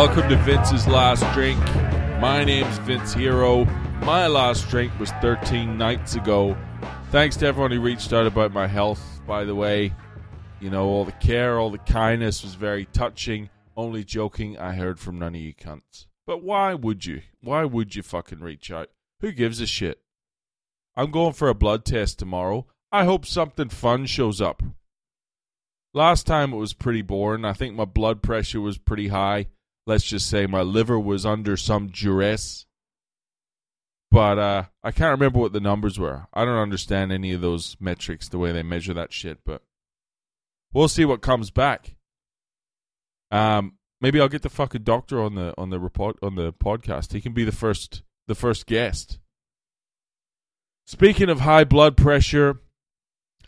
Welcome to Vince's Last Drink. My name's Vince Hero. My last drink was 13 nights ago. Thanks to everyone who reached out about my health, by the way. You know, all the care, all the kindness was very touching. Only joking, I heard from none of you cunts. But why would you? Why would you fucking reach out? Who gives a shit? I'm going for a blood test tomorrow. I hope something fun shows up. Last time it was pretty boring. I think my blood pressure was pretty high. Let's just say my liver was under some duress. But uh, I can't remember what the numbers were. I don't understand any of those metrics, the way they measure that shit. But we'll see what comes back. Um, maybe I'll get the fucking doctor on the on the report on the podcast. He can be the first the first guest. Speaking of high blood pressure,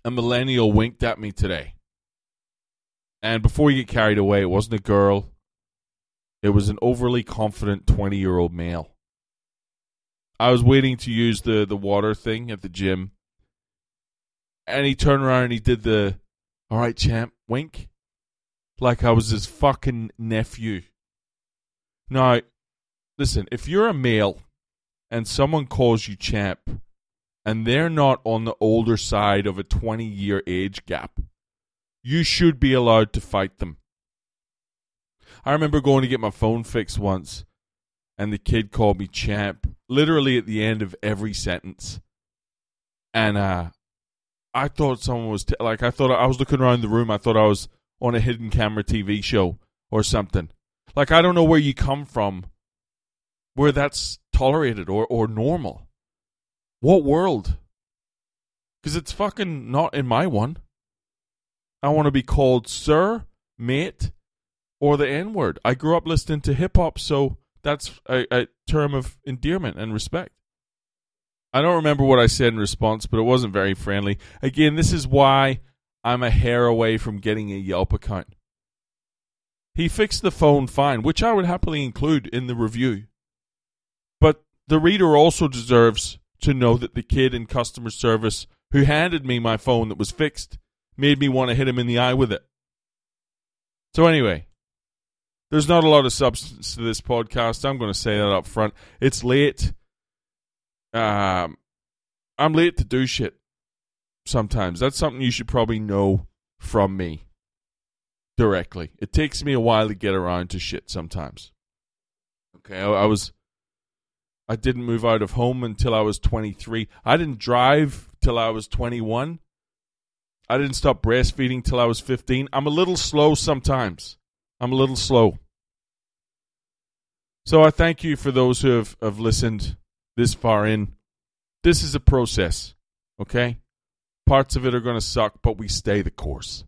a millennial winked at me today. And before you get carried away, it wasn't a girl. It was an overly confident 20 year old male. I was waiting to use the, the water thing at the gym. And he turned around and he did the, all right, champ, wink. Like I was his fucking nephew. Now, listen, if you're a male and someone calls you champ and they're not on the older side of a 20 year age gap, you should be allowed to fight them. I remember going to get my phone fixed once, and the kid called me champ, literally at the end of every sentence. And uh, I thought someone was t- like, I thought I was looking around the room. I thought I was on a hidden camera TV show or something. Like, I don't know where you come from, where that's tolerated or, or normal. What world? Because it's fucking not in my one. I want to be called sir, mate, or the N word. I grew up listening to hip hop, so that's a, a, term of endearment and respect. I don't remember what I said in response, but it wasn't very friendly. Again, this is why I'm a hair away from getting a Yelp account. He fixed the phone fine, which I would happily include in the review. But the reader also deserves to know that the kid in customer service who handed me my phone that was fixed made me want to hit him in the eye with it. So, anyway, there's not a lot of substance to this podcast. I'm going to say that up front. It's late. Um, I'm late to do shit sometimes. That's something you should probably know from me directly. It takes me a while to get around to shit sometimes. Okay, I, I was. I didn't move out of home until I was 23. I didn't drive till I was 21. I didn't stop breastfeeding till I was 15. I'm a little slow sometimes. I'm a little slow. So I thank you for those who have, have listened this far in. This is a process, okay? Parts of it are going to suck, but we stay the course.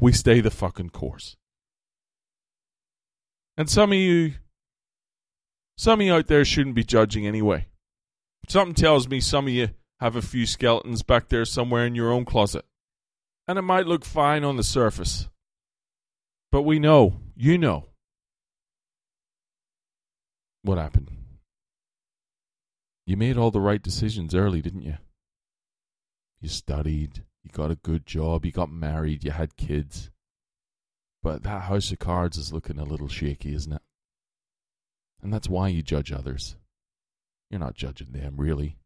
We stay the fucking course. And some of you, some of you out there shouldn't be judging anyway. Something tells me some of you have a few skeletons back there somewhere in your own closet and it might look fine on the surface. But we know, you know, what happened. You made all the right decisions early, didn't you? You studied, you got a good job, you got married, you had kids. But that house of cards is looking a little shaky, isn't it? And that's why you judge others. You're not judging them, really.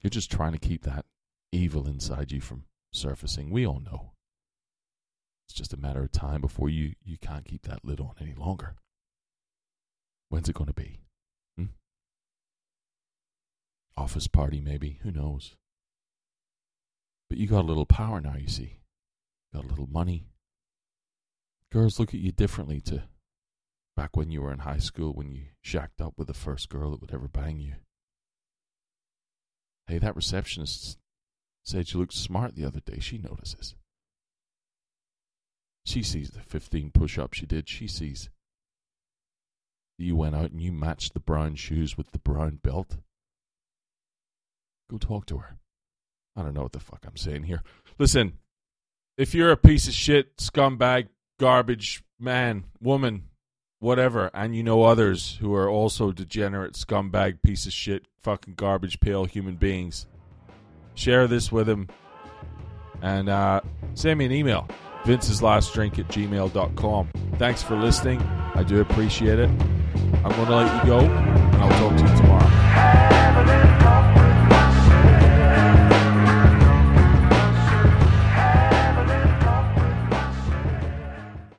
You're just trying to keep that evil inside you from surfacing. We all know. It's just a matter of time before you, you can't keep that lid on any longer. When's it going to be? Hmm? Office party, maybe. Who knows? But you got a little power now, you see. Got a little money. Girls look at you differently to back when you were in high school when you shacked up with the first girl that would ever bang you. Hey, that receptionist said you looked smart the other day. She notices. She sees the 15 push ups you did. She sees you went out and you matched the brown shoes with the brown belt. Go talk to her. I don't know what the fuck I'm saying here. Listen, if you're a piece of shit, scumbag, garbage, man, woman, whatever, and you know others who are also degenerate, scumbag, piece of shit, fucking garbage pail human beings, share this with them and uh, send me an email. Vince's last drink at gmail.com. Thanks for listening. I do appreciate it. I'm to let you go, I'll talk.